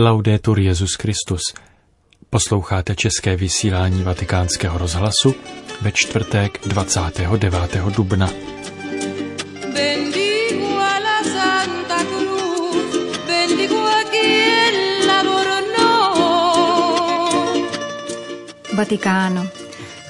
Laudetur Jezus Christus. Posloucháte české vysílání Vatikánského rozhlasu ve čtvrtek 29. dubna. Vatikáno.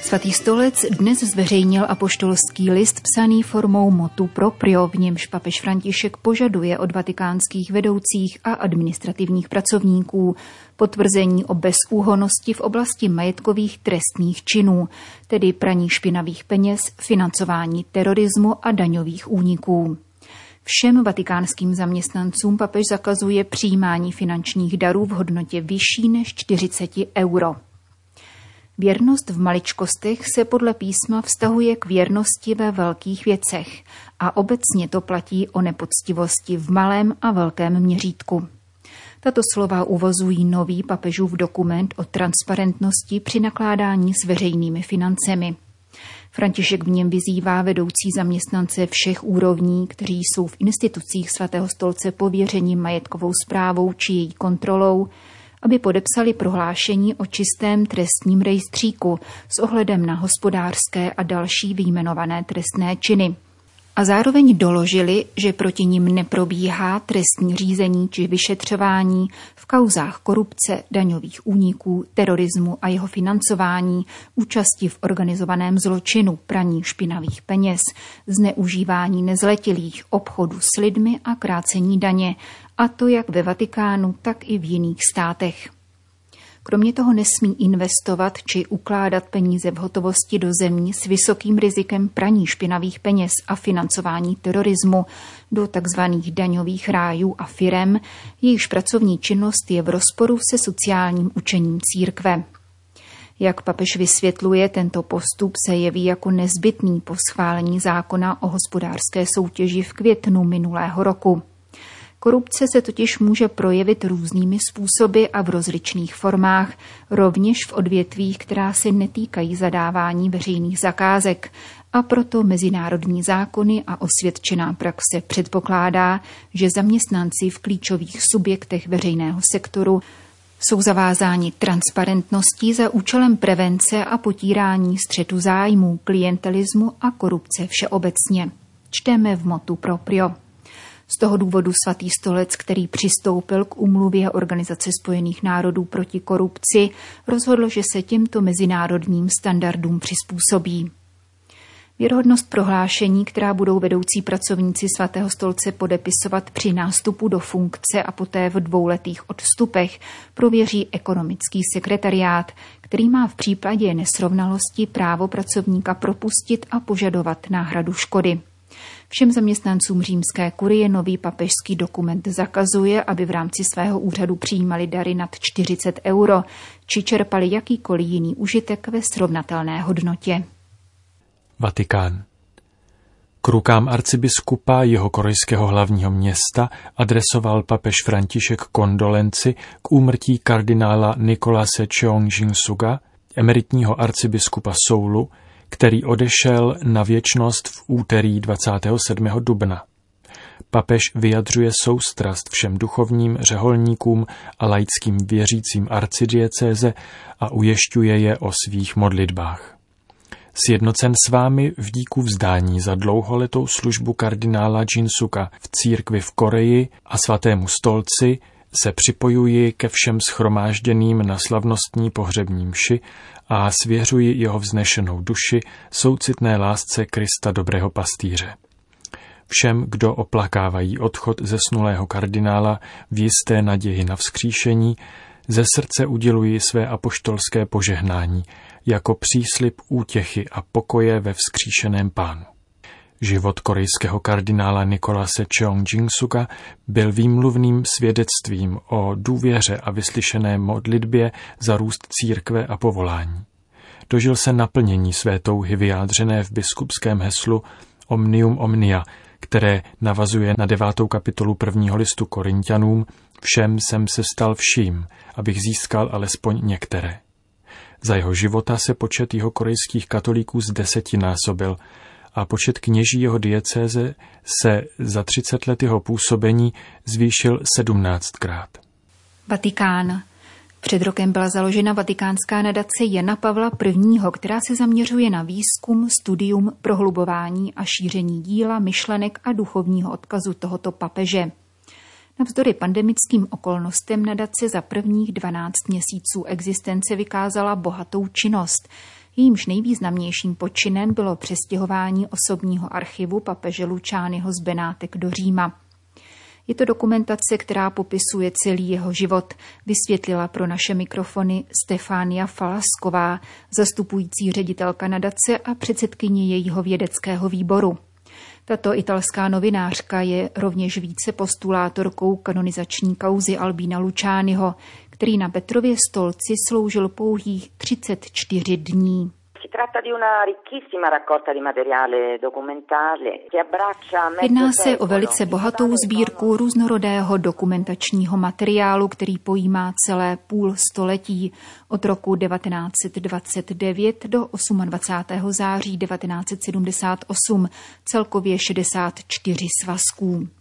Svatý stolec dnes zveřejnil apoštolský list psaný formou motu proprio, v němž papež František požaduje od vatikánských vedoucích a administrativních pracovníků potvrzení o bezúhonosti v oblasti majetkových trestných činů, tedy praní špinavých peněz, financování terorismu a daňových úniků. Všem vatikánským zaměstnancům papež zakazuje přijímání finančních darů v hodnotě vyšší než 40 euro. Věrnost v maličkostech se podle písma vztahuje k věrnosti ve velkých věcech a obecně to platí o nepoctivosti v malém a velkém měřítku. Tato slova uvozují nový papežův dokument o transparentnosti při nakládání s veřejnými financemi. František v něm vyzývá vedoucí zaměstnance všech úrovní, kteří jsou v institucích svatého stolce pověřeni majetkovou zprávou či její kontrolou, aby podepsali prohlášení o čistém trestním rejstříku s ohledem na hospodářské a další výjmenované trestné činy. A zároveň doložili, že proti nim neprobíhá trestní řízení či vyšetřování v kauzách korupce, daňových úniků, terorismu a jeho financování, účasti v organizovaném zločinu, praní špinavých peněz, zneužívání nezletilých, obchodu s lidmi a krácení daně a to jak ve Vatikánu, tak i v jiných státech. Kromě toho nesmí investovat či ukládat peníze v hotovosti do zemí s vysokým rizikem praní špinavých peněz a financování terorismu do tzv. daňových rájů a firem, jejichž pracovní činnost je v rozporu se sociálním učením církve. Jak papež vysvětluje, tento postup se jeví jako nezbytný po schválení zákona o hospodářské soutěži v květnu minulého roku. Korupce se totiž může projevit různými způsoby a v rozličných formách, rovněž v odvětvích, která se netýkají zadávání veřejných zakázek, a proto mezinárodní zákony a osvědčená praxe předpokládá, že zaměstnanci v klíčových subjektech veřejného sektoru jsou zavázáni transparentností za účelem prevence a potírání střetu zájmů, klientelismu a korupce všeobecně. Čteme v motu proprio. Z toho důvodu svatý stolec, který přistoupil k umluvě Organizace spojených národů proti korupci, rozhodl, že se těmto mezinárodním standardům přizpůsobí. Věrohodnost prohlášení, která budou vedoucí pracovníci svatého stolce podepisovat při nástupu do funkce a poté v dvouletých odstupech, prověří ekonomický sekretariát, který má v případě nesrovnalosti právo pracovníka propustit a požadovat náhradu škody. Všem zaměstnancům římské kurie nový papežský dokument zakazuje, aby v rámci svého úřadu přijímali dary nad 40 euro, či čerpali jakýkoliv jiný užitek ve srovnatelné hodnotě. Vatikán. K rukám arcibiskupa jeho korejského hlavního města adresoval papež František kondolenci k úmrtí kardinála Nikolase Cheong Jin-suga, emeritního arcibiskupa Soulu, který odešel na věčnost v úterý 27. dubna. Papež vyjadřuje soustrast všem duchovním řeholníkům a laickým věřícím arcidiecéze a ujišťuje je o svých modlitbách. Sjednocen s vámi v díku vzdání za dlouholetou službu kardinála Jinsuka v církvi v Koreji a svatému stolci se připojuji ke všem schromážděným na slavnostní pohřební mši a svěřuji jeho vznešenou duši soucitné lásce Krista dobrého pastýře. Všem, kdo oplakávají odchod zesnulého kardinála v jisté naději na vzkříšení, ze srdce uděluji své apoštolské požehnání jako příslip útěchy a pokoje ve vzkříšeném pánu. Život korejského kardinála Nikolase Cheong Jingsuka byl výmluvným svědectvím o důvěře a vyslyšené modlitbě za růst církve a povolání. Dožil se naplnění své touhy vyjádřené v biskupském heslu Omnium Omnia, které navazuje na devátou kapitolu prvního listu Korintianům Všem jsem se stal vším, abych získal alespoň některé. Za jeho života se počet jeho korejských katolíků z desetinásobil a počet kněží jeho diecéze se za 30 let jeho působení zvýšil sedmnáctkrát. Vatikán. Před rokem byla založena vatikánská nadace Jana Pavla I., která se zaměřuje na výzkum, studium, prohlubování a šíření díla, myšlenek a duchovního odkazu tohoto papeže. Navzdory pandemickým okolnostem nadace za prvních 12 měsíců existence vykázala bohatou činnost. Jejímž nejvýznamnějším počinem bylo přestěhování osobního archivu papeže Lučányho z Benátek do Říma. Je to dokumentace, která popisuje celý jeho život, vysvětlila pro naše mikrofony Stefánia Falasková, zastupující ředitelka nadace a předsedkyně jejího vědeckého výboru. Tato italská novinářka je rovněž více postulátorkou kanonizační kauzy Albína Lučányho, který na Petrově stolci sloužil pouhých 34 dní. Jedná se o velice bohatou sbírku různorodého dokumentačního materiálu, který pojímá celé půl století od roku 1929 do 28. září 1978, celkově 64 svazků.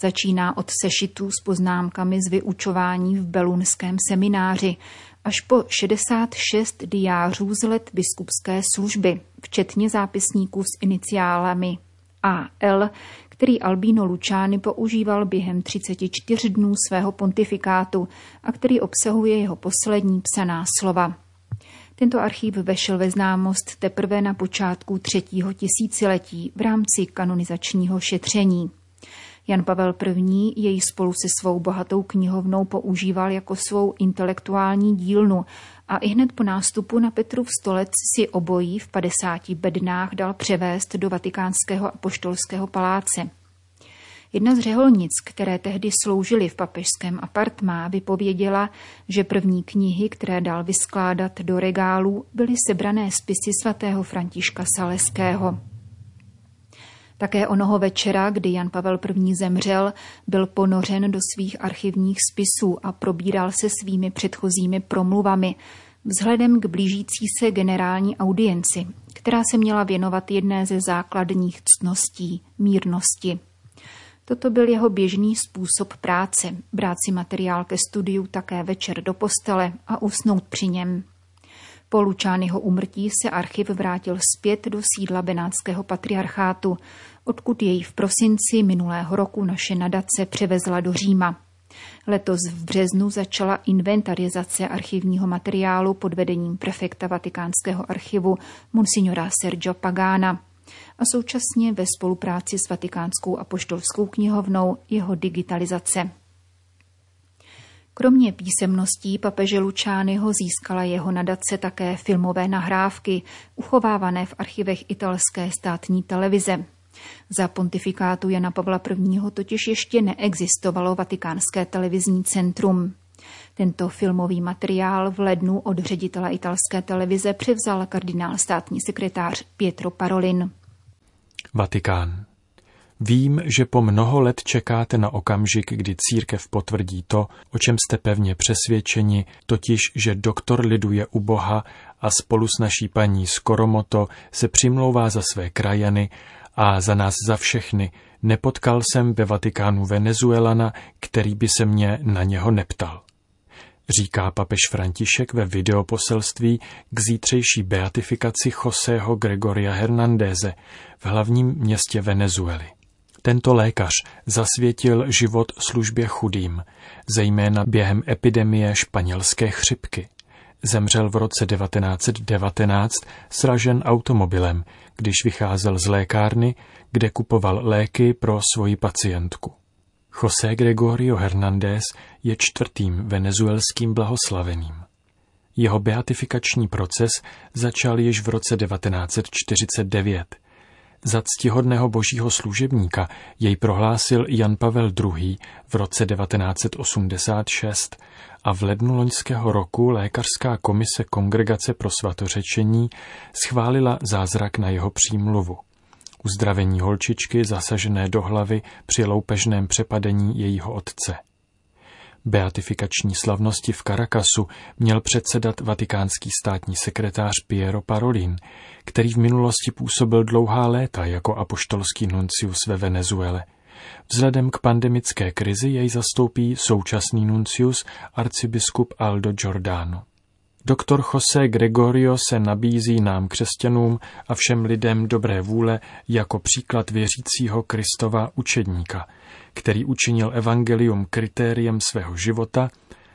Začíná od sešitů s poznámkami z vyučování v Belunském semináři až po 66 diářů z let biskupské služby, včetně zápisníků s iniciálami AL, který Albino Lučány používal během 34 dnů svého pontifikátu a který obsahuje jeho poslední psaná slova. Tento archív vešel ve známost teprve na počátku třetího tisíciletí v rámci kanonizačního šetření. Jan Pavel I. jej spolu se svou bohatou knihovnou používal jako svou intelektuální dílnu a i hned po nástupu na Petrův stolec si obojí v 50 bednách dal převést do vatikánského apoštolského paláce. Jedna z řeholnic, které tehdy sloužily v papežském apartmá, vypověděla, že první knihy, které dal vyskládat do regálů, byly sebrané spisy svatého Františka Saleského. Také onoho večera, kdy Jan Pavel I. zemřel, byl ponořen do svých archivních spisů a probíral se svými předchozími promluvami vzhledem k blížící se generální audienci, která se měla věnovat jedné ze základních ctností mírnosti. Toto byl jeho běžný způsob práce, brát si materiál ke studiu také večer do postele a usnout při něm. Po Lučányho umrtí se archiv vrátil zpět do sídla Benátského patriarchátu, odkud jej v prosinci minulého roku naše nadace převezla do Říma. Letos v březnu začala inventarizace archivního materiálu pod vedením prefekta Vatikánského archivu Monsignora Sergio Pagana a současně ve spolupráci s Vatikánskou apoštolskou knihovnou jeho digitalizace. Kromě písemností papeže Lučányho získala jeho nadace také filmové nahrávky, uchovávané v archivech italské státní televize. Za pontifikátu Jana Pavla I. totiž ještě neexistovalo vatikánské televizní centrum. Tento filmový materiál v lednu od ředitele italské televize převzal kardinál státní sekretář Pietro Parolin. Vatikán. Vím, že po mnoho let čekáte na okamžik, kdy církev potvrdí to, o čem jste pevně přesvědčeni, totiž, že doktor lidu je u Boha a spolu s naší paní Skoromoto se přimlouvá za své krajany a za nás za všechny. Nepotkal jsem ve Vatikánu Venezuelana, který by se mě na něho neptal. Říká papež František ve videoposelství k zítřejší beatifikaci Joseho Gregoria Hernandéze v hlavním městě Venezuely. Tento lékař zasvětil život službě chudým, zejména během epidemie španělské chřipky. Zemřel v roce 1919 sražen automobilem, když vycházel z lékárny, kde kupoval léky pro svoji pacientku. José Gregorio Hernández je čtvrtým venezuelským blahoslaveným. Jeho beatifikační proces začal již v roce 1949 za ctihodného božího služebníka jej prohlásil Jan Pavel II. v roce 1986 a v lednu loňského roku lékařská komise Kongregace pro svatořečení schválila zázrak na jeho přímluvu. Uzdravení holčičky zasažené do hlavy při loupežném přepadení jejího otce. Beatifikační slavnosti v Caracasu měl předsedat vatikánský státní sekretář Piero Parolin, který v minulosti působil dlouhá léta jako apoštolský nuncius ve Venezuele. Vzhledem k pandemické krizi jej zastoupí současný nuncius arcibiskup Aldo Giordano. Doktor José Gregorio se nabízí nám křesťanům a všem lidem dobré vůle jako příklad věřícího Kristova učedníka, který učinil evangelium kritériem svého života,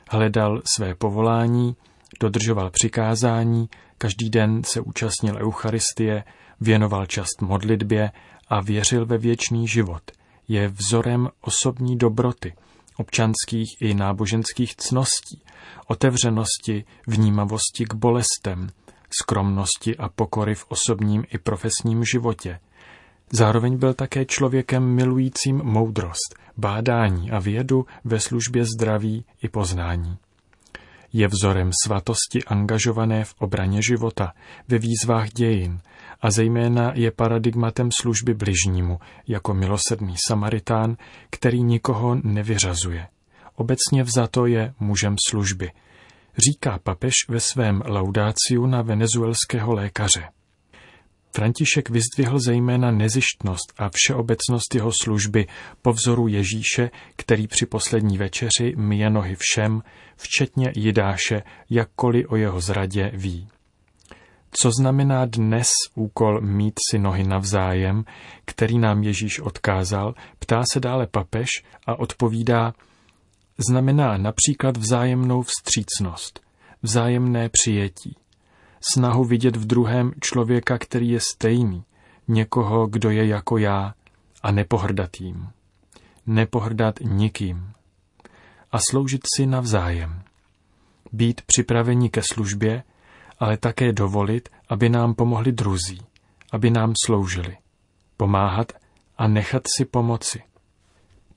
hledal své povolání, dodržoval přikázání, každý den se účastnil Eucharistie, věnoval čast modlitbě a věřil ve věčný život. Je vzorem osobní dobroty, občanských i náboženských cností, otevřenosti, vnímavosti k bolestem, skromnosti a pokory v osobním i profesním životě. Zároveň byl také člověkem milujícím moudrost, bádání a vědu ve službě zdraví i poznání. Je vzorem svatosti angažované v obraně života, ve výzvách dějin a zejména je paradigmatem služby bližnímu, jako milosrdný Samaritán, který nikoho nevyřazuje. Obecně vzato je mužem služby, říká papež ve svém laudáciu na venezuelského lékaře. František vyzdvihl zejména nezištnost a všeobecnost jeho služby po vzoru Ježíše, který při poslední večeři myje nohy všem, včetně Jidáše, jakkoliv o jeho zradě ví. Co znamená dnes úkol mít si nohy navzájem, který nám Ježíš odkázal, ptá se dále papež a odpovídá, znamená například vzájemnou vstřícnost, vzájemné přijetí, snahu vidět v druhém člověka, který je stejný, někoho, kdo je jako já, a nepohrdat jím. Nepohrdat nikým. A sloužit si navzájem. Být připraveni ke službě, ale také dovolit, aby nám pomohli druzí, aby nám sloužili. Pomáhat a nechat si pomoci.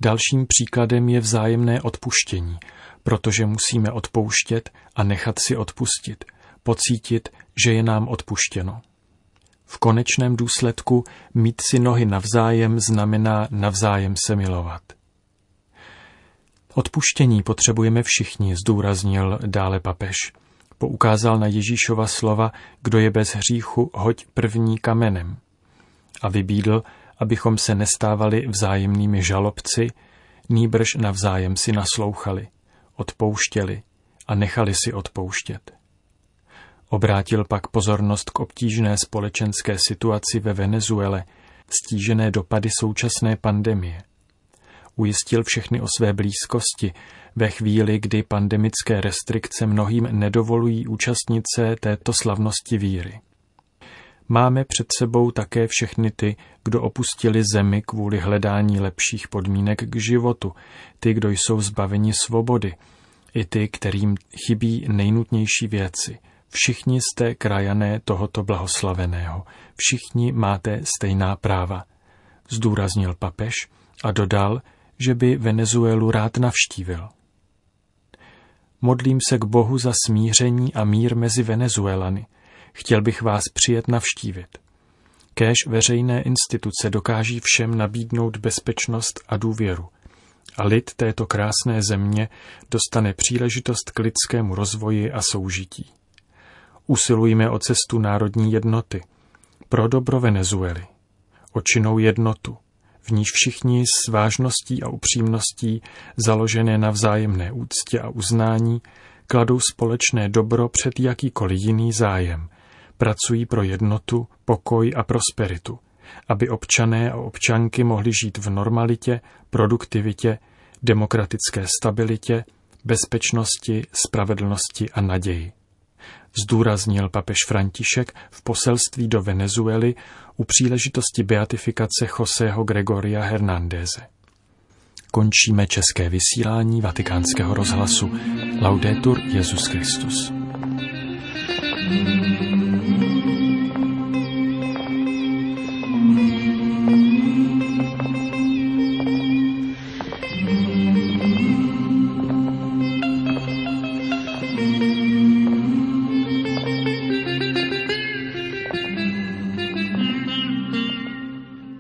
Dalším příkladem je vzájemné odpuštění, protože musíme odpouštět a nechat si odpustit, pocítit, že je nám odpuštěno. V konečném důsledku mít si nohy navzájem znamená navzájem se milovat. Odpuštění potřebujeme všichni, zdůraznil dále papež. Poukázal na Ježíšova slova, kdo je bez hříchu, hoď první kamenem. A vybídl, abychom se nestávali vzájemnými žalobci, nýbrž navzájem si naslouchali, odpouštěli a nechali si odpouštět. Obrátil pak pozornost k obtížné společenské situaci ve Venezuele, stížené dopady současné pandemie. Ujistil všechny o své blízkosti ve chvíli, kdy pandemické restrikce mnohým nedovolují účastnit se této slavnosti víry. Máme před sebou také všechny ty, kdo opustili zemi kvůli hledání lepších podmínek k životu, ty, kdo jsou zbaveni svobody, i ty, kterým chybí nejnutnější věci. Všichni jste krajané tohoto blahoslaveného, všichni máte stejná práva, zdůraznil papež a dodal, že by Venezuelu rád navštívil. Modlím se k Bohu za smíření a mír mezi Venezuelany, Chtěl bych vás přijet navštívit. Kéž veřejné instituce dokáží všem nabídnout bezpečnost a důvěru. A lid této krásné země dostane příležitost k lidskému rozvoji a soužití. Usilujme o cestu národní jednoty, pro dobro Venezuely, o činnou jednotu, v níž všichni s vážností a upřímností, založené na vzájemné úctě a uznání, kladou společné dobro před jakýkoliv jiný zájem, pracují pro jednotu, pokoj a prosperitu, aby občané a občanky mohli žít v normalitě, produktivitě, demokratické stabilitě, bezpečnosti, spravedlnosti a naději. Zdůraznil papež František v poselství do Venezuely u příležitosti beatifikace Joseho Gregoria Hernándeze. Končíme české vysílání vatikánského rozhlasu. Laudetur Jesus Christus. thank you